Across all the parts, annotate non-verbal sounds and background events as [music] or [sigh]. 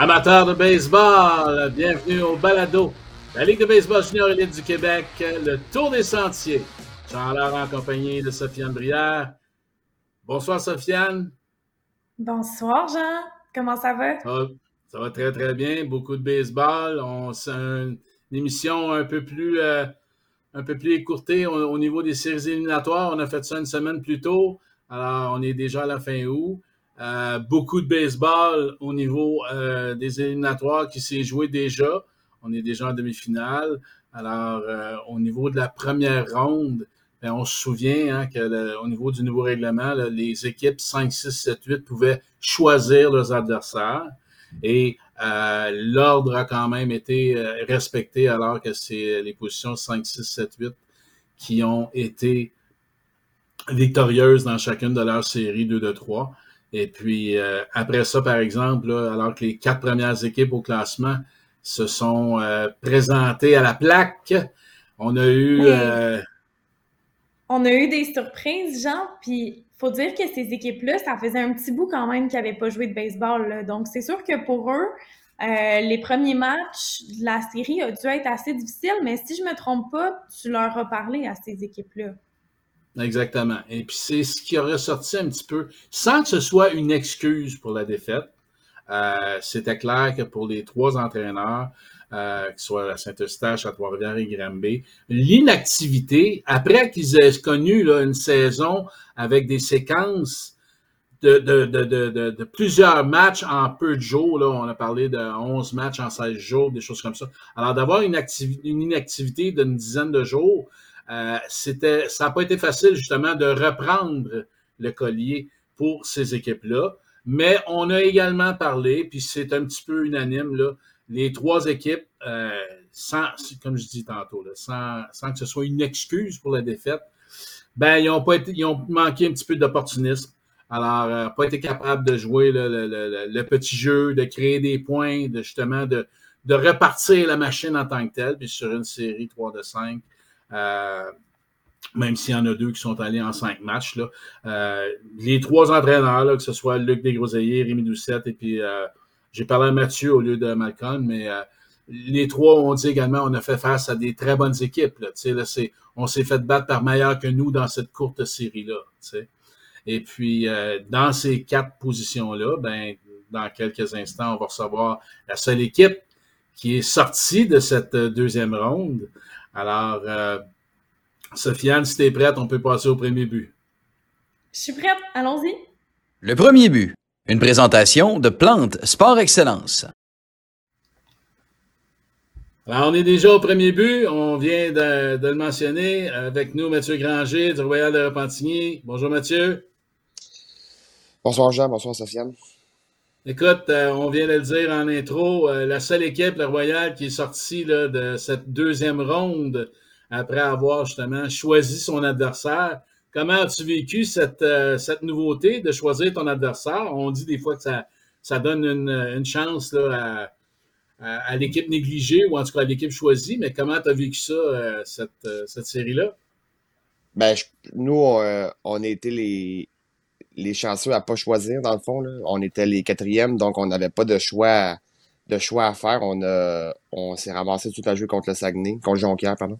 Amateurs de baseball, bienvenue au balado. La Ligue de baseball junior élite du Québec, le Tour des sentiers. Charles en compagnie de Sofiane Brière. Bonsoir Sofiane. Bonsoir Jean. Comment ça va? Ça va, très très bien. Beaucoup de baseball. On, c'est une émission un peu plus, euh, un peu plus écourtée au, niveau des séries éliminatoires. On a fait ça une semaine plus tôt. Alors, on est déjà à la fin août. Euh, beaucoup de baseball au niveau euh, des éliminatoires qui s'est joué déjà. On est déjà en demi-finale. Alors, euh, au niveau de la première ronde, ben, on se souvient hein, qu'au niveau du nouveau règlement, les équipes 5, 6, 7, 8 pouvaient choisir leurs adversaires. Et l'ordre a quand même été respecté alors que c'est les positions 5, 6, 7, 8 qui ont été victorieuses dans chacune de leurs séries 2 de 3. Et puis, euh, après ça, par exemple, alors que les quatre premières équipes au classement se sont euh, présentées à la plaque, on a eu... Euh, on a eu des surprises, Jean, puis faut dire que ces équipes-là, ça faisait un petit bout quand même qu'ils n'avaient pas joué de baseball. Donc, c'est sûr que pour eux, les premiers matchs de la série ont dû être assez difficiles, mais si je me trompe pas, tu leur as parlé à ces équipes-là. Exactement. Et puis c'est ce qui aurait sorti un petit peu, sans que ce soit une excuse pour la défaite. Euh, C'était clair que pour les trois entraîneurs, euh, que ce soit à Saint-Eustache, à Trois-Rivières et Granby, l'inactivité, après qu'ils aient connu une saison avec des séquences de, de, de, de, de plusieurs matchs en peu de jours, là, on a parlé de 11 matchs en 16 jours, des choses comme ça. Alors d'avoir une, une inactivité d'une dizaine de jours, euh, c'était, ça n'a pas été facile justement de reprendre le collier pour ces équipes-là. Mais on a également parlé, puis c'est un petit peu unanime, là, les trois équipes, euh, sans, comme je dis tantôt, là, sans, sans, que ce soit une excuse pour la défaite, ben, ils ont, pas été, ils ont manqué un petit peu d'opportunisme. Alors, euh, pas été capable de jouer le, le, le, le, petit jeu, de créer des points, de justement de, de repartir la machine en tant que telle, puis sur une série 3 de 5, euh, même s'il y en a deux qui sont allés en cinq matchs. Là. Euh, les trois entraîneurs, là, que ce soit Luc Desgroseilliers, Rémi Doucette, et puis euh, j'ai parlé à Mathieu au lieu de Malcolm, mais les trois ont dit également on a fait face à des très bonnes équipes. Là, là, on s'est fait battre par meilleur que nous dans cette courte série-là. Et puis, dans ces quatre positions-là, ben, dans quelques instants, on va recevoir la seule équipe qui est sortie de cette deuxième ronde. Alors, euh, Sofiane, si tu es prête, on peut passer au premier but. Je suis prête, allons-y. Le premier but, une présentation de Plante Sport Excellence. Alors, on est déjà au premier but. On vient de, le mentionner. Avec nous, Mathieu Granger du Royal de Repentigny. Bonjour, Mathieu. Bonsoir, Jean. Bonsoir, Sofiane. Écoute, euh, on vient de le dire en intro, euh, la seule équipe, le Royal, qui est sortie de cette deuxième ronde après avoir justement choisi son adversaire. Comment as-tu vécu cette, euh, nouveauté de choisir ton adversaire? On dit des fois que ça, donne une, chance à, l'équipe négligée ou en tout cas à l'équipe choisie, mais comment tu as vécu ça, cette, cette série-là? Ben, nous, on, on a été les, les chanceux à pas choisir, dans le fond. On était les quatrièmes, donc on n'avait pas de choix de choix à faire. On s'est ramassé tout à jouer contre le Saguenay, contre Jonquière, pardon.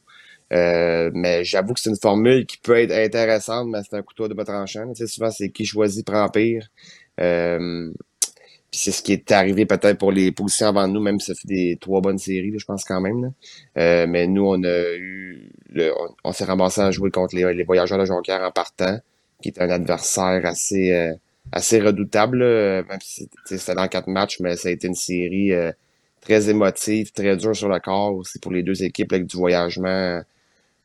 Euh, mais j'avoue que c'est une formule qui peut être intéressante, mais c'est un couteau de bas tranchant. Tu sais, souvent, c'est qui choisit prend pire. Euh, c'est ce qui est arrivé peut-être pour les positions avant nous, même si ça fait des trois bonnes séries, je pense quand même. Euh, mais nous, on a eu on, s'est ramassé à jouer contre les, les voyageurs de Jonquière en partant qui est un adversaire assez, euh, assez redoutable, euh, même si c'était dans quatre matchs, mais ça a été une série euh, très émotive, très dure sur le corps aussi pour les deux équipes avec du voyagement,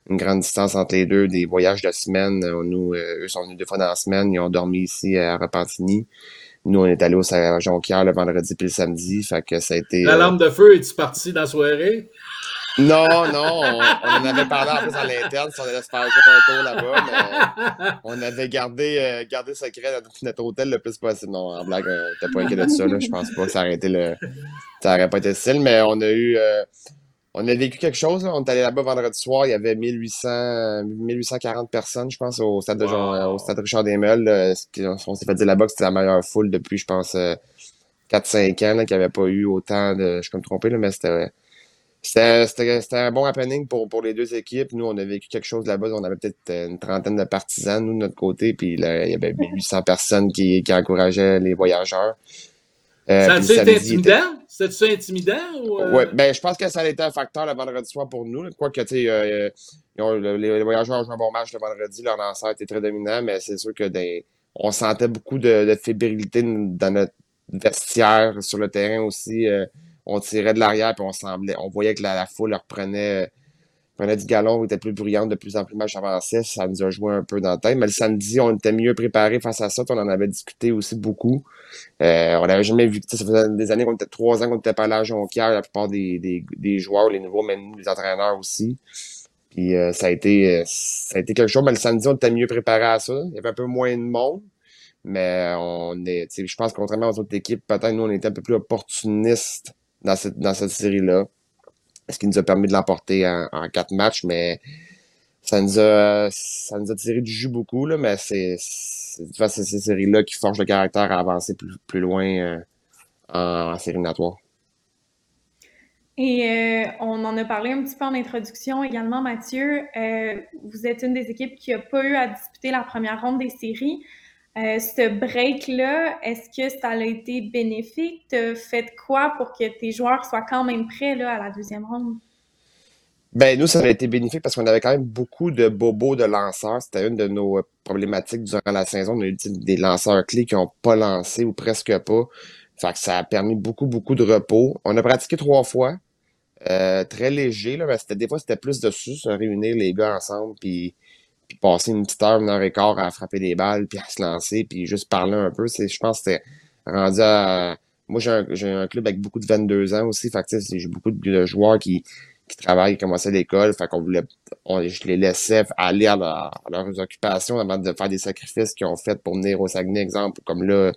une grande distance entre les deux, des voyages de semaine. Nous, eux sont venus deux fois dans la semaine, ils ont dormi ici à Repentigny. Nous, on est allé au Jonquière le vendredi puis le samedi, fait que ça a été... La lampe de feu, est-tu partie dans la soirée? Non, non, on, en avait parlé en plus à l'interne si on allait se faire jouer un tour là-bas, mais on avait gardé, euh, gardé secret notre, notre, hôtel le plus possible. Non, en blague, euh, t'es pas inquiet de ça, là. Je pense pas que ça aurait été le. Ça aurait pas été style, mais on a eu. Euh, on a vécu quelque chose, là. On est allé là-bas vendredi soir, il y avait 1800, 1840 personnes, je pense, au stade, de Jean, au stade Richard Desmeules. On s'est fait dire là-bas que c'était la meilleure foule depuis, je pense, 4-5 ans, qu'il n'y avait pas eu autant de. Je suis comme trompé, là, mais c'était. C'était un bon happening pour, pour les deux équipes. Nous, on a vécu quelque chose là-bas. On avait peut-être une trentaine de partisans, nous, de notre côté. Puis là, il y avait 800 personnes qui, qui encourageaient les voyageurs. Euh, ça a été intimidant? C'était-tu intimidant? Ou euh? Oui, ben, je pense que ça a été un facteur le vendredi soir pour nous. Quoique, tu sais, euh, les, voyageurs ont joué un bon match le vendredi. Leur lanceur était très dominant, mais c'est sûr que des, on sentait beaucoup de, de, fébrilité dans notre vestiaire, sur le terrain aussi. On tirait de l'arrière, puis on semblait, on voyait que la, foule reprenait prenait du galon, était plus bruyante, de plus en plus match avançait, ça nous a joué un peu dans la tête. Mais le samedi, on était mieux préparé face à ça, on en avait discuté aussi beaucoup. Euh, on n'avait jamais vu, ça faisait des années qu'on était trois ans qu'on était pas là à Jonquière, la plupart des, des, joueurs, les nouveaux, même nous, les entraîneurs aussi. Puis euh, ça a été euh, ça a été quelque chose, mais le samedi, on était mieux préparé à ça. Il y avait un peu moins de monde. Mais on est, je pense contrairement aux autres équipes, peut-être nous, on était un peu plus opportunistes dans cette, dans cette série-là ce qui nous a permis de l'emporter en, quatre matchs, mais ça nous a, ça nous a tiré du jus beaucoup, là, mais c'est, ces séries-là qui forgent le caractère à avancer plus, plus loin euh, en, série natoire. Et euh, on en a parlé un petit peu en introduction également, Mathieu. Euh, vous êtes une des équipes qui n'a pas eu à disputer la première ronde des séries. Euh, ce break-là, est-ce que ça a été bénéfique? T'as fait quoi pour que tes joueurs soient quand même prêts là, à la deuxième ronde? Ben, nous, ça a été bénéfique parce qu'on avait quand même beaucoup de bobos de lanceurs. C'était une de nos euh, problématiques durant la saison. On a eu des lanceurs clés qui n'ont pas lancé ou presque pas. Fait que ça a permis beaucoup, beaucoup de repos. On a pratiqué trois fois. Euh, très léger, là, mais c'était, des fois, c'était plus dessus, se réunir les gars ensemble, puis puis passer une petite heure, une heure et quart à frapper des balles, puis à se lancer, puis juste parler un peu. Je pense que c'était rendu à... Moi, j'ai un, club avec beaucoup de 22 ans aussi, fait j'ai beaucoup de, joueurs qui, qui travaillent, qui commençaient l'école, fait qu'on voulait... On, je les laissais aller à, leurs occupations avant de faire des sacrifices qu'ils ont fait pour venir au Saguenay, exemple, comme là,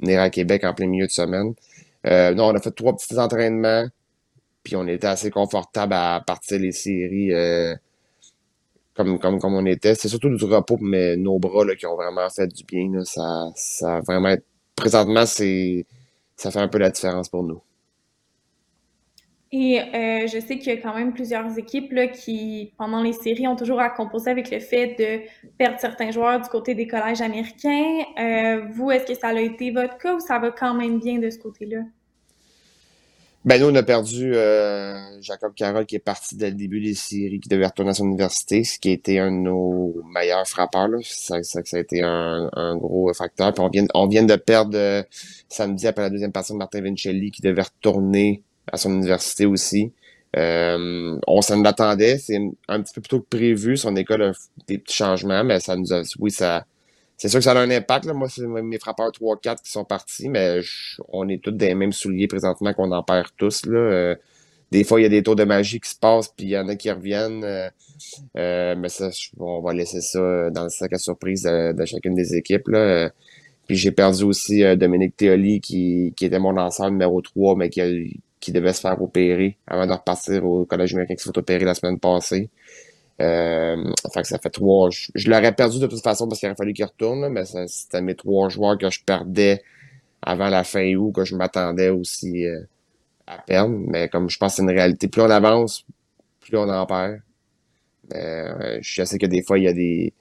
venir à Québec en plein milieu de semaine. Euh, non, on a fait trois petits entraînements, puis on était assez confortable à partir des séries... Euh, comme, comme, comme on était. C'est surtout du repos, mais nos bras là, qui ont vraiment fait du bien. Ça, ça vraiment. Présentement, ça fait un peu la différence pour nous. Et euh, je sais qu'il y a quand même plusieurs équipes là, qui, pendant les séries, ont toujours à composer avec le fait de perdre certains joueurs du côté des collèges américains. Euh, vous, est-ce que ça a été votre cas ou ça va quand même bien de ce côté-là? Ben nous, on a perdu euh, Jacob Carroll qui est parti dès le début des séries, qui devait retourner à son université, ce qui a été un de nos meilleurs frappeurs. Là. Ça, ça, ça a été un, un, gros facteur. Puis on vient, on vient de perdre euh, samedi après la deuxième partie de Martin Vincelli qui devait retourner à son université aussi. Euh, on s'en attendait, c'est un petit peu plus tôt que prévu. Son école a des petits changements, mais ça nous a. Oui, ça c'est sûr que ça a un impact. Là. Moi, c'est mes frappeurs 3-4 qui sont partis, mais on est tous des mêmes souliers présentement qu'on en perd tous. Là. Euh, des fois, il y a des tours de magie qui se passent, puis il y en a qui reviennent. Euh, euh, mais ça, on va laisser ça dans le sac à surprise de, chacune des équipes. Là. Puis j'ai perdu aussi Dominique Théoli, qui, était mon lanceur numéro 3, mais qui, devait se faire opérer avant de repartir au Collège américain qui s'est opérer la semaine passée. Euh, fait que ça fait trois. Je, l'aurais perdu de toute façon parce qu'il aurait fallu qu'il retourne, mais c'était mes trois joueurs que je perdais avant la fin août, que je m'attendais aussi euh, à perdre. Mais comme je pense que c'est une réalité, plus on avance, plus on en perd. Euh, je sais que des fois, il y a des.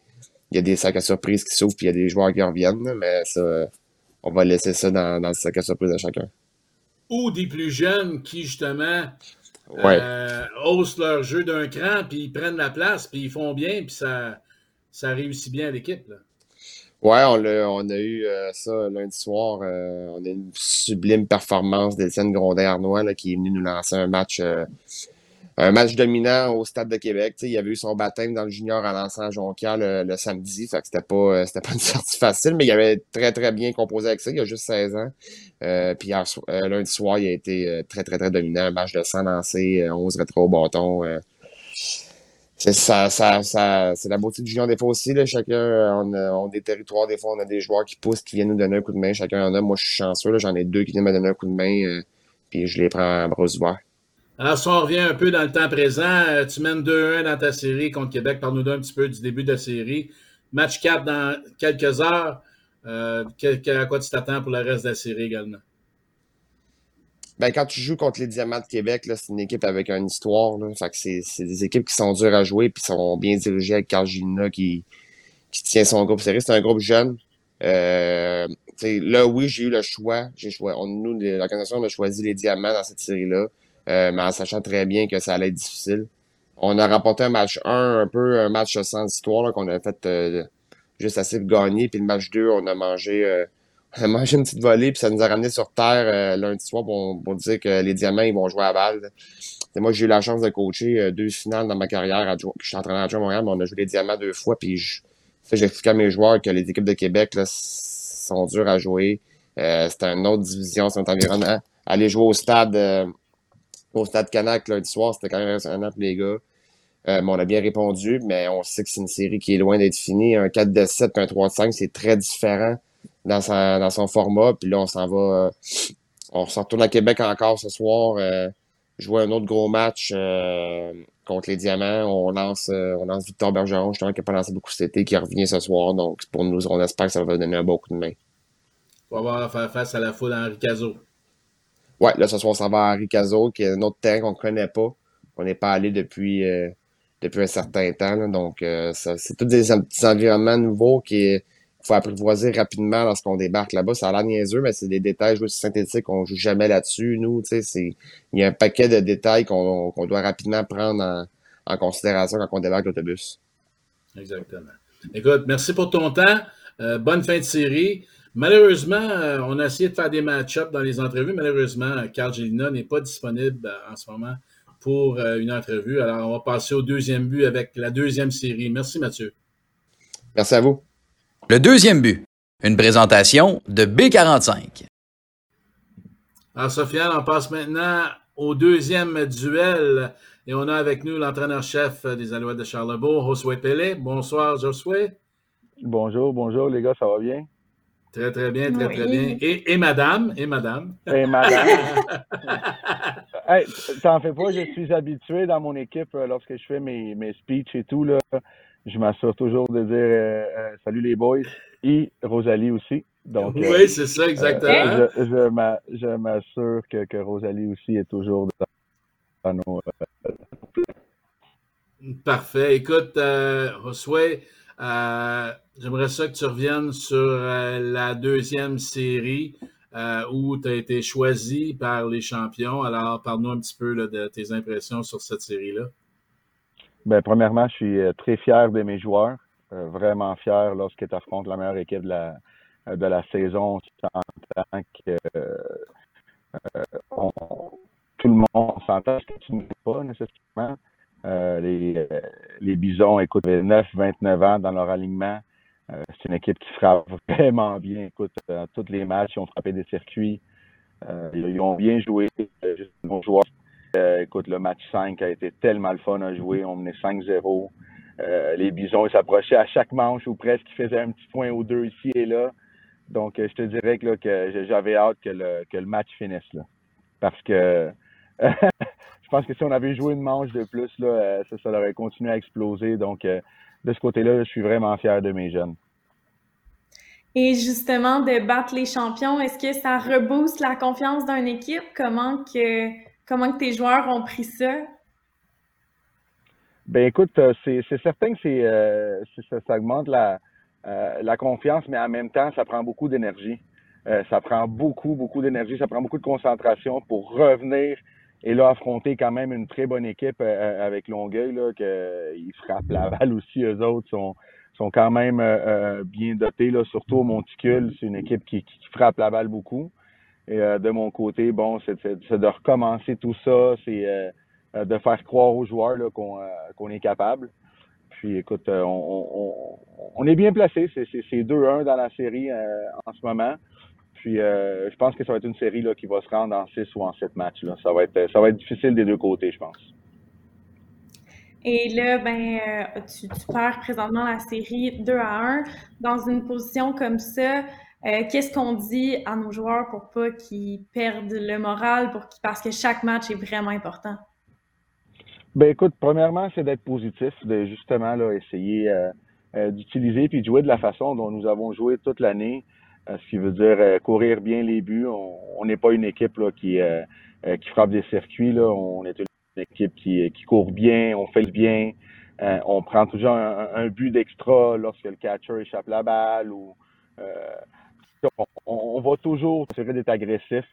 Il y a des sacs à surprise qui s'ouvrent, puis il y a des joueurs qui reviennent, mais ça, on va laisser ça dans, dans le sac à surprise de chacun. Ou des plus jeunes qui, justement, ouais. Euh, haussent leur jeu d'un cran, puis ils prennent la place, puis ils font bien, puis ça, ça réussit bien à l'équipe. Ouais, on a, on a eu euh, ça lundi soir. Euh, on a une sublime performance d'Étienne Grondin-Arnois qui est venu nous lancer un match un match dominant au Stade de Québec. il avait eu son baptême dans le junior à Jonquière le, samedi. Fait que c'était pas, euh, c'était pas une [laughs] sortie facile, mais il avait très, très bien composé avec ça. Il a juste 16 ans. Euh, puis euh, lundi soir, il a été très, très, très dominant. Un match de 100 lancés, 11 rétro au bâton. c'est ça, ça, c'est la beauté du junior des fois aussi. Chacun, on a, des territoires, des fois, on a des joueurs qui poussent, qui viennent nous donner un coup de main. Chacun en a. Moi, je suis chanceux. J'en ai deux qui viennent me donner un coup de main. puis je les prends en bras ouverts. Alors, si on revient un peu dans le temps présent, euh, tu mènes 2-1 dans ta série contre Québec. Parle-nous d'un petit peu du début de la série. Match 4 dans quelques heures. Euh, à quoi tu t'attends pour le reste de la série également? Ben, quand tu joues contre les Diamants de Québec, c'est une équipe avec une histoire. C'est, des équipes qui sont dures à jouer puis sont bien dirigées avec Carl Gina qui, tient son groupe. C'est un groupe jeune. Euh, là, oui, j'ai eu le choix. On, nous, l'organisation, on a choisi les Diamants dans cette série-là, euh, mais en sachant très bien que ça allait être difficile. On a remporté un match 1, un peu un match sans histoire qu'on a fait euh, juste assez de gagner. Puis le match 2, on a mangé euh, [laughs] on a mangé une petite volée, puis ça nous a ramené sur terre euh, lundi soir pour, pour, dire que les diamants, ils vont jouer à balle. moi, j'ai eu la chance de coacher euh, deux finales dans ma carrière. À, je suis entraîneur à Montréal, mais on a joué les diamants deux fois, puis j'expliquais à mes joueurs que les équipes de Québec là, sont dures à jouer. Euh, c'est une autre division, c'est un environnement. Aller jouer au stade au stade Canac lundi soir, c'était quand même impressionnant pour les gars. mais on a bien répondu, mais on sait que c'est une série qui est loin d'être finie. Un 4 de 7 un 3 de 5, c'est très différent dans, sa, dans son format. Puis là, on s'en va. Euh, on se retourne à Québec encore ce soir. Euh, jouer un autre gros match euh, contre les Diamants. On lance, on lance Victor Bergeron, justement, qui n'a pas lancé beaucoup cet été, qui revient ce soir. Donc, pour nous, on espère que ça va donner un bon coup de main. On va avoir à faire face à la foule à Henri Cazot. Ouais, là, ce soir, on s'en va à Henri Cazot, qui est un autre terrain qu'on ne connaît pas. On n'est pas allé depuis, depuis un certain temps. donc, c'est tous des petits environnements nouveaux qui faut apprivoiser rapidement lorsqu'on débarque là-bas. Ça a l'air niaiseux, mais c'est des détails joués synthétiques. On joue jamais là-dessus, nous. Il y a un paquet de détails qu'on doit rapidement prendre en, considération quand on débarque l'autobus. Exactement. Écoute, merci pour ton temps. Euh, bonne fin de série. Malheureusement, euh, on a essayé de faire des match-ups dans les entrevues. Malheureusement, Carl Gélina n'est pas disponible euh, en ce moment pour une entrevue. Alors, on va passer au deuxième but avec la deuxième série. Merci, Mathieu. Merci à vous. Le deuxième but, une présentation de B45. Alors, Sofiane, on passe maintenant au deuxième duel. Et on a avec nous l'entraîneur-chef des Alouettes de Charlebourg, Josué Pellet. Bonsoir, Josué. Bonjour, bonjour, les gars, ça va bien? Très, très bien, très, très bien. Et, madame, et madame. Et madame. [laughs] hey, t'en fais pas, je suis habitué dans mon équipe euh, lorsque je fais mes, mes speeches et tout, là je m'assure toujours de dire euh, euh, salut les boys et Rosalie aussi. Donc, oui, euh, c'est ça, exactement. je, je m'assure que, que, Rosalie aussi est toujours dans, nos. Parfait. Écoute, euh, Josué, j'aimerais ça que tu reviennes sur la deuxième série où tu as été choisi par les champions. Alors, parle-nous un petit peu de tes impressions sur cette série-là. Ben, premièrement, je suis euh, très fier de mes joueurs. Euh, vraiment fier lorsqu'ils affrontent la meilleure équipe de la, saison. que euh, tout le monde s'entend que tu ne pas nécessairement. les, les Bisons, écoute, 9-29 ans dans leur alignement. C'est une équipe qui frappe [laughs] vraiment bien. Écoute, dans tous les matchs, ils ont frappé des circuits. ils ont bien joué. Juste euh, écoute, le match 5 a été tellement le fun à jouer. On menait 5-0. Euh, les Bisons s'approchaient à chaque manche ou presque. Ils faisaient un petit point ou deux ici et là. Donc, euh, je te dirais que, que j'avais hâte que le, que le match finisse. Là. Parce que [laughs] je pense que si on avait joué une manche de plus, là, ça, ça aurait continué à exploser. Donc, de ce côté-là, je suis vraiment fier de mes jeunes. Et justement, de battre les champions, est-ce que ça rebooste la confiance d'une équipe? Comment que Comment que tes joueurs ont pris ça? Ben écoute, euh, c'est certain que c'est euh, ça, augmente la, euh, la confiance, mais en même temps, ça prend beaucoup d'énergie. ça prend beaucoup, beaucoup d'énergie, ça prend beaucoup de concentration pour revenir et là affronter quand même une très bonne équipe avec Longueuil, là, qu'ils frappent la balle aussi, eux autres sont, sont quand même bien dotés, là, surtout au Monticule. C'est une équipe qui, qui, frappe la balle beaucoup. Et euh, de mon côté, bon, c'est de recommencer tout ça, c'est euh, euh, de faire croire aux joueurs qu'on est capable. Puis écoute, on, est bien placé. C'est 2-1 dans la série en ce moment. Puis je pense que ça va être une série là, qui va se rendre en 6 ou en 7 matchs. Là. Ça, va être, ça va être difficile des deux côtés, je pense. Et là, ben, tu, tu perds présentement la série 2 à 1. Dans une position comme ça, euh, qu'est-ce qu'on dit à nos joueurs pour pas qu'ils perdent le moral, pour parce que chaque match est vraiment important? Ben écoute, premièrement, c'est d'être positif, de justement là, essayer euh, euh, d'utiliser puis de jouer de la façon dont nous avons joué toute l'année, ce qui veut dire courir bien les buts. On n'est pas une équipe là, qui, frappe des circuits. On est une équipe qui, court bien, on fait le bien. on prend toujours un, but d'extra lorsque le catcher échappe la balle ou on, va toujours essayer d'être agressif.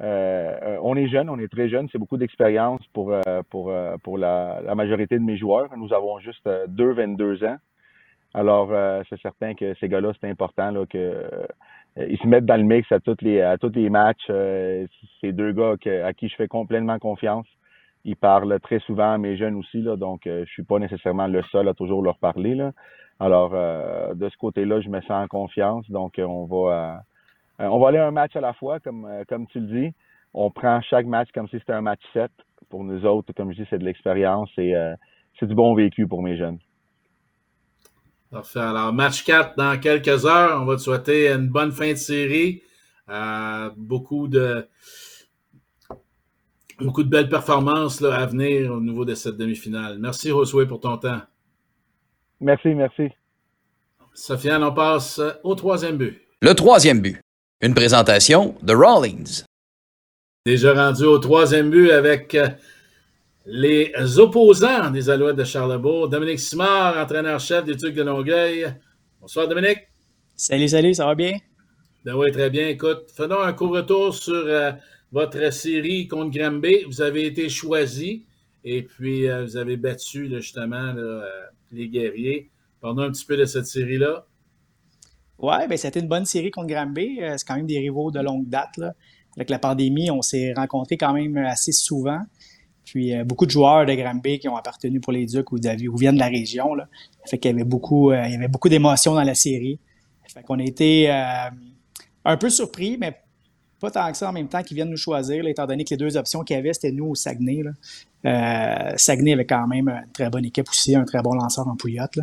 on est jeune, on est très jeune, c'est beaucoup d'expérience pour, la, majorité de mes joueurs. Nous avons juste deux 22 ans. Alors, euh, c'est certain que ces gars-là, c'est important là, que euh, ils se mettent dans le mix à tous les à tous les matchs. Euh, ces deux gars à qui je fais complètement confiance. Ils parlent très souvent à mes jeunes aussi, là, donc je suis pas nécessairement le seul à toujours leur parler. Là. Alors, de ce côté-là, je me sens en confiance. Donc, on va on va aller un match à la fois, comme, comme tu le dis. On prend chaque match comme si c'était un match 7. Pour nous autres, comme je dis, c'est de l'expérience et c'est du bon vécu pour mes jeunes. Parfait. Alors, match 4 dans quelques heures. On va te souhaiter une bonne fin de série. Euh, beaucoup de beaucoup de belles performances là, à venir au niveau de cette demi-finale. Merci, Josué, pour ton temps. Merci, merci. Sofiane, on passe au troisième but. Le troisième but. Une présentation de Rawlings. Déjà rendu au troisième but avec euh, les opposants des Alouettes de Charlebourg. Dominique Simard, entraîneur-chef des Tucs de Longueuil. Bonsoir, Dominique. Salut, salut, ça va bien? Ben oui, très bien. Écoute, faisons un court retour sur euh, votre série contre Granby. Vous avez été choisi et puis euh, vous avez battu justement euh, les guerriers. Parlons un petit peu de cette série-là. Oui, ben, c'était une bonne série contre Granby. C'est quand même des rivaux de longue date. Avec la pandémie, on s'est rencontrés quand même assez souvent. Puis euh, beaucoup de joueurs de Granby qui ont appartenu pour les Ducs ou, ou viennent de la région. Là. Fait qu'il y avait beaucoup, euh, y avait beaucoup d'émotions dans la série. Fait qu'on a été euh, un peu surpris, mais pas tant que ça en même temps qu'ils viennent nous choisir, étant donné que les deux options qu'il y avait, c'était nous au Saguenay. Saguenay avait quand même une très bonne équipe aussi, un très bon lanceur en pouillotte.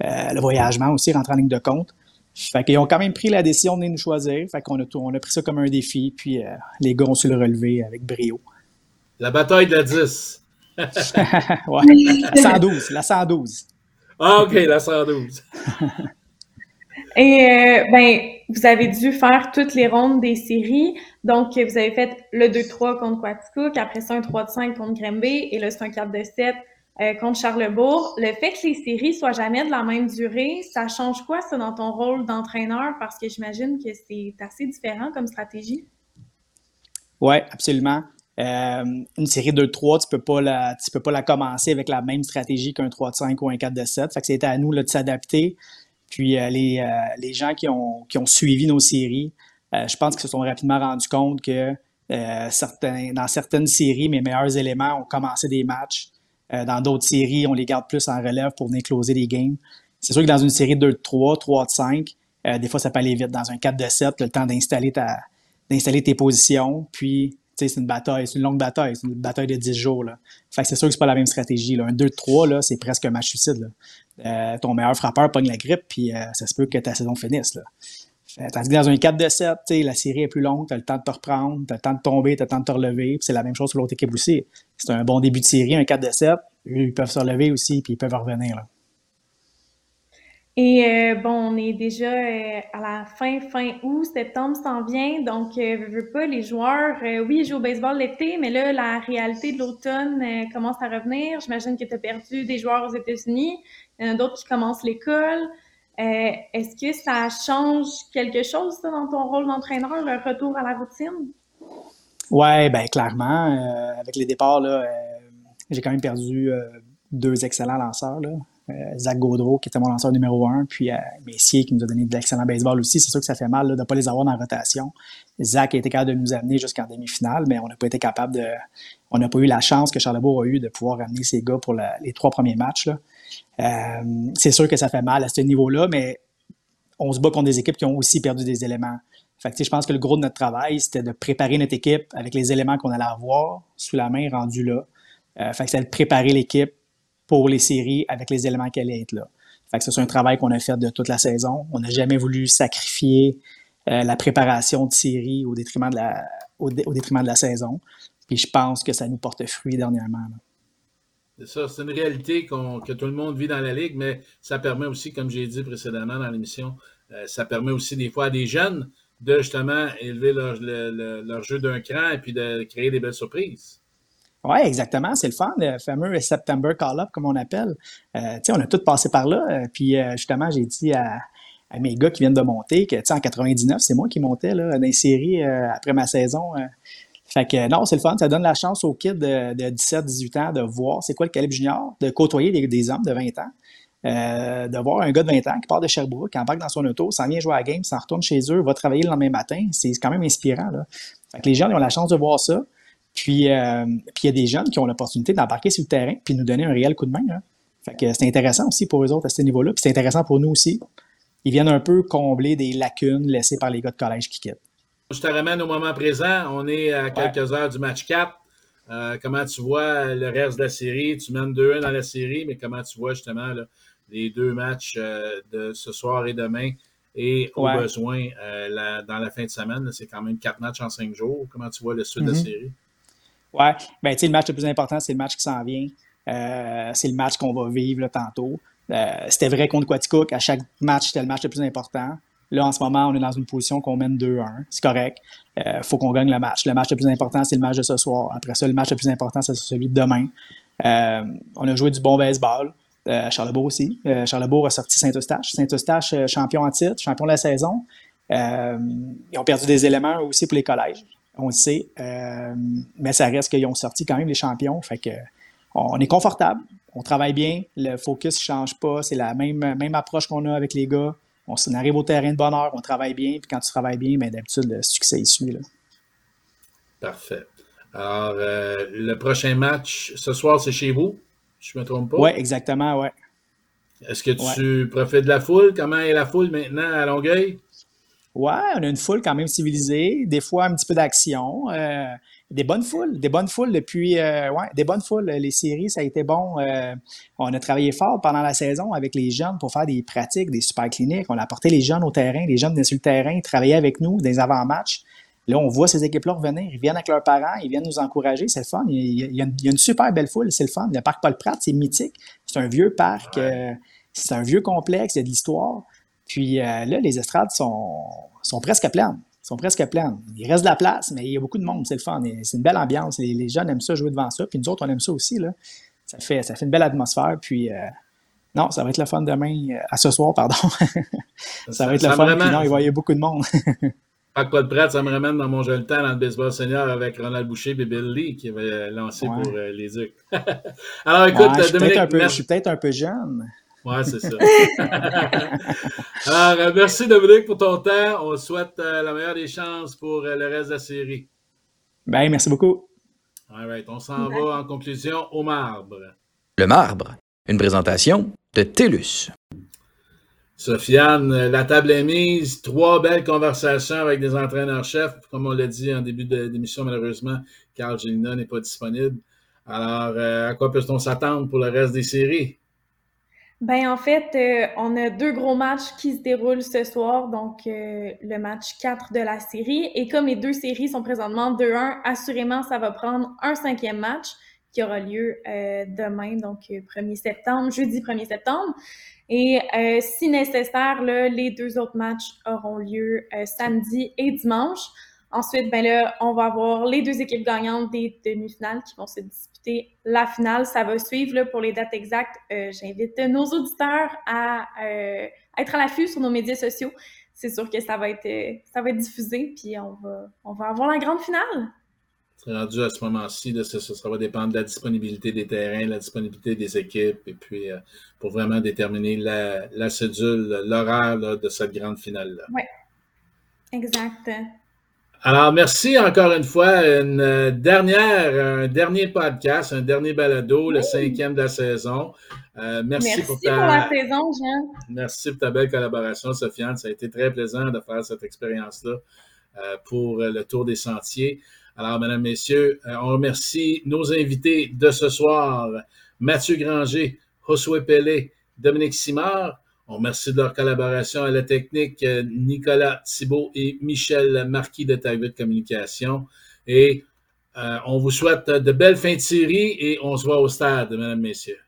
le voyagement aussi rentre en ligne de compte. Fait qu'ils ont quand même pris la décision de nous choisir. Fait qu'on on a pris ça comme un défi, puis les gars ont su le relever avec brio. La bataille de la 10. [laughs] ouais, la 112, la 112. Ah, OK, la 112. [laughs] Et euh, ben, vous avez dû faire toutes les rondes des séries. Donc, vous avez fait le 2-3 contre Quaticook, après ça un 3-5 contre Grimby, et là, c'est un 4-7 euh, contre Charlebourg. Le fait que les séries soient jamais de la même durée, ça change quoi, ça, dans ton rôle d'entraîneur? Parce que j'imagine que c'est assez différent comme stratégie. Oui, absolument. Euh, une série 2-3, tu peux pas la, tu peux pas la commencer avec la même stratégie qu'un 3-5 ou un 4-7. Fait que c'était à nous là, de s'adapter. Puis euh, les, euh, les, gens qui ont, qui ont suivi nos séries, je pense qu'ils se sont rapidement rendus compte que certains, dans certaines séries, mes meilleurs éléments ont commencé des matchs. dans d'autres séries, on les garde plus en relève pour venir closer les games. C'est sûr que dans une série 2-3, 3-5, des fois ça peut aller vite. Dans un 4-7, le temps d'installer ta d'installer tes positions, puis c'est une bataille, c'est une longue bataille, c'est une bataille de 10 jours. Là. Fait que c'est sûr que c'est pas la même stratégie. Là. Un 2-3, c'est presque un match suicide. Euh, ton meilleur frappeur pogne la grippe, puis euh, ça se peut que ta saison finisse. Là. Que dans un 4 de 7, la série est plus longue, tu as le temps de te reprendre, tu as le temps de tomber, tu as le temps de te relever, c'est la même chose pour l'autre équipe aussi. C'est un bon début de série, un 4 de 7, ils peuvent se relever aussi, puis ils peuvent revenir. Là. Et euh, bon, on est déjà euh, à la fin, fin août, septembre s'en vient, donc euh, veux pas, les joueurs, oui, ils jouent au baseball l'été, mais là, la réalité de l'automne commence à revenir. J'imagine que tu as perdu des joueurs aux États-Unis, il y en a d'autres qui commencent l'école. Est-ce que ça change quelque chose ça, dans ton rôle d'entraîneur, le retour à la routine? Oui, bien clairement. avec les départs, là, j'ai quand même perdu deux excellents lanceurs. Là. Euh, Zach Gaudreau, qui était mon lanceur numéro un, puis euh, Messier, qui nous a donné de l'excellent baseball aussi. C'est sûr que ça fait mal de ne pas les avoir dans la rotation. Zach a été capable de nous amener jusqu'en demi-finale, mais on n'a pas été capable de. On n'a pas eu la chance que Charlebourg a eu de pouvoir amener ses gars pour les trois premiers matchs. Euh, c'est sûr que ça fait mal à ce niveau-là, mais on se bat contre des équipes qui ont aussi perdu des éléments. Fait je pense que le gros de notre travail, c'était de préparer notre équipe avec les éléments qu'on allait avoir sous la main rendus là. fait que c'est de préparer l'équipe pour les séries avec les éléments qu'elle allaient être là. Fait que c'est un travail qu'on a fait de toute la saison. On n'a jamais voulu sacrifier euh, la préparation de séries au détriment de la, au, détriment de la saison. Puis je pense que ça nous porte fruit dernièrement. C'est ça, c'est une réalité que tout le monde vit dans la Ligue, mais ça permet aussi, comme j'ai dit précédemment dans l'émission, euh, ça permet aussi des fois à des jeunes de justement élever leur, leur jeu d'un cran et puis de créer des belles surprises. Oui, exactement. C'est le fun, le fameux September Call-Up, comme on appelle. Euh, on a tous passé par là. Euh, puis euh, justement, j'ai dit à, à, mes gars qui viennent de monter que en 99, c'est moi qui montais là, dans les séries euh, après ma saison. Fait que non, c'est le fun. Ça donne la chance aux kids de, de 17-18 ans de voir c'est quoi le calibre junior, de côtoyer des, des hommes de 20 ans. Euh, de voir un gars de 20 ans qui part de Sherbrooke, qui embarque dans son auto, s'en vient jouer à la game, s'en retourne chez eux, va travailler le lendemain matin, c'est quand même inspirant. Là. Fait que les gens ils ont la chance de voir ça. Puis, euh, puis il y a des jeunes qui ont l'opportunité d'embarquer sur le terrain puis nous donner un réel coup de main. Là. Fait que c'est intéressant aussi pour eux autres à ce niveau-là. Puis c'est intéressant pour nous aussi. Ils viennent un peu combler des lacunes laissées par les gars de collège qui quittent. Je te ramène au moment présent. On est à quelques heures du match 4. Euh, comment tu vois le reste de la série? Tu mènes 2-1 dans la série, mais comment tu vois justement là, les deux matchs euh, de ce soir et demain? Et au Ouais. besoin, euh, la- dans la fin de semaine, c'est quand même quatre matchs en cinq jours. Comment tu vois le suite de la Mhm. série? Ouais, ben le match le plus important, c'est le match qui s'en vient. Euh, c'est le match qu'on va vivre là, tantôt. Euh, c'était vrai contre Quaticook. À chaque match, c'était le match le plus important. Là, en ce moment, on est dans une position qu'on mène 2-1. C'est correct. Il faut qu'on gagne le match. Le match le plus important, c'est le match de ce soir. Après ça, le match le plus important, c'est celui de demain. Euh, on a joué du bon baseball. Euh, Charlebourg aussi. Euh, Charlebourg a sorti Saint-Eustache. Saint-Eustache, euh, champion en titre, champion de la saison. Euh, ils ont perdu des éléments aussi pour les collèges. On le sait. Euh, mais ça reste qu'ils ont sorti quand même les champions. Fait que on est confortable. On travaille bien. Le focus ne change pas. C'est la même, même approche qu'on a avec les gars. On s'en arrive au terrain de bonheur, on travaille bien. Puis quand tu travailles bien, ben, d'habitude, le succès il suit. Là. Parfait. Alors, euh, le prochain match, ce soir, c'est chez vous? Je ne me trompe pas? Oui, exactement, ouais. Est-ce que tu profites de la foule? Comment est la foule maintenant à Longueuil? Ouais, on a une foule quand même civilisée, des fois un petit peu d'action, euh, des bonnes foules, des bonnes foules depuis, euh, ouais, des bonnes foules. Les séries, ça a été bon. Euh, on a travaillé fort pendant la saison avec les jeunes pour faire des pratiques, des super cliniques. On a apporté les jeunes au terrain, les jeunes venaient sur le terrain, travaillaient avec nous des avant-matchs. Là, on voit ces équipes-là revenir. Ils viennent avec leurs parents, ils viennent nous encourager. C'est le fun. Il y a, il y a une, il y a une super belle foule. C'est le fun. Le parc Paul Pratt, c'est mythique. C'est un vieux parc. Ouais. euh, c'est un vieux complexe. Il y a de l'histoire. Puis euh, là, les estrades sont, sont presque pleines. sont presque pleines. Il reste de la place, mais il y a beaucoup de monde. C'est le fun. C'est une belle ambiance. Les, les jeunes aiment ça jouer devant ça. Puis nous autres, on aime ça aussi. Là. Ça, fait, ça fait une belle atmosphère. Puis euh, non, ça va être le fun demain. euh, à ce soir, pardon. [laughs] ça, va être le fun. ramène- Puis non, il va y avoir beaucoup de monde. [laughs] Pas de prête, ça me ramène dans mon jeune temps dans le baseball senior avec Ronald Boucher et Bill Lee qui avait lancé Ouais. pour euh, les Ducs. [laughs] Alors écoute, Ouais, je peut-être un, suis peut-être un peu jeune. Ouais, c'est ça. [laughs] Alors, euh, merci Dominique pour ton temps. On souhaite euh, la meilleure des chances pour euh, le reste de la série. Ben, merci beaucoup. All right, on s'en va en conclusion au marbre. Le marbre, une présentation de TELUS. Sofiane, la table est mise. Trois belles conversations avec des entraîneurs-chefs. Comme on l'a dit en début de- d'émission, malheureusement, Carl Gélina n'est pas disponible. Alors, euh, à quoi peut-on s'attendre pour le reste des séries? Ben en fait, euh, on a deux gros matchs qui se déroulent ce soir, donc euh, le match 4 de la série. Et comme les deux séries sont présentement 2-1, assurément, ça va prendre un cinquième match qui aura lieu euh, demain, donc euh, 1er septembre, jeudi 1er septembre. Et euh, si nécessaire, là, les deux autres matchs auront lieu euh, samedi et dimanche. Ensuite, ben là, on va avoir les deux équipes gagnantes des demi-finales qui vont se disputer la finale. Ça va suivre là, pour les dates exactes. Euh, J'invite nos auditeurs à euh, être à l'affût sur nos médias sociaux. C'est sûr que ça va être euh, ça va être diffusé, puis on va on va avoir la grande finale. C'est rendu à ce moment-ci, ça, ça va dépendre de la disponibilité des terrains, la disponibilité des équipes, et puis euh, pour vraiment déterminer la, la cédule, l'horaire de cette grande finale-là. Exact. Alors, merci encore une fois. Une euh, dernière, un dernier podcast, un dernier balado, le cinquième de la saison. Euh, merci, Merci pour pour, ta, la saison, Jean. merci pour ta belle collaboration, Sofiane. Ça a été très plaisant de faire cette expérience-là euh, pour le Tour des Sentiers. Alors, mesdames, messieurs, on remercie nos invités de ce soir, Mathieu Granger, Josué Pellet, Dominique Simard. On remercie de leur collaboration à la technique, euh, Nicolas Thibault et Michel Marquis de de Communication. Et euh, on vous souhaite de belles fins de série et on se voit au stade, mesdames, messieurs.